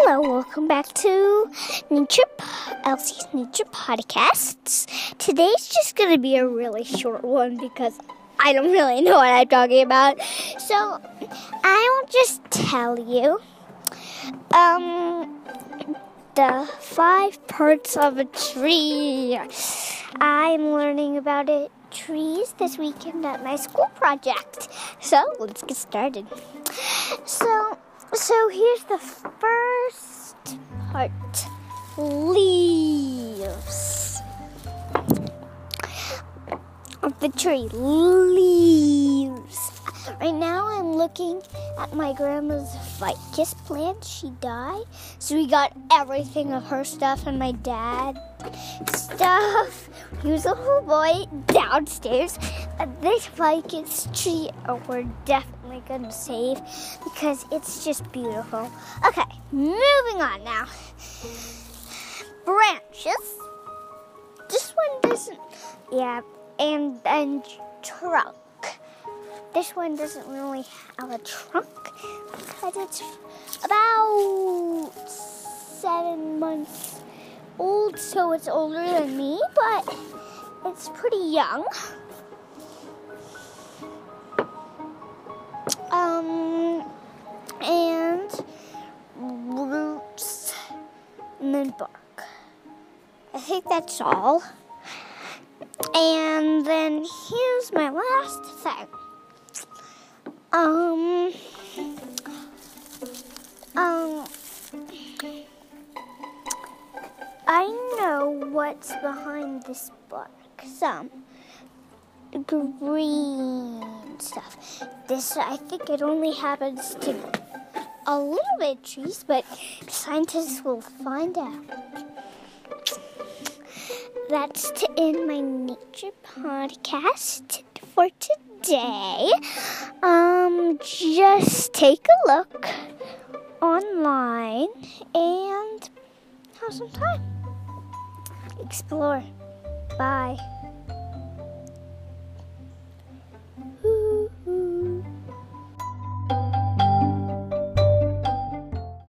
Hello, welcome back to Nature Elsie's Nature Podcasts. Today's just going to be a really short one because I don't really know what I'm talking about. So I will just tell you um, the five parts of a tree. I'm learning about it trees this weekend at my school project. So let's get started. So so here's the first part leaves of the tree. Leaves. Right now looking at my grandma's ficus plant. She died. So we got everything of her stuff and my dad stuff. He was a little boy downstairs. But this ficus tree oh, we're definitely going to save because it's just beautiful. Okay, moving on now. Branches. This one doesn't, yeah, and then trunk. This one doesn't really have a trunk because it's about seven months old, so it's older than me, but it's pretty young. Um, and roots, and then bark. I think that's all. And then here's my last thing. Um, um, I know what's behind this bark. Some green stuff. This, I think it only happens to a little bit trees, but scientists will find out. That's to end my nature podcast for today. Um, just take a look online and have some time. Explore. Bye.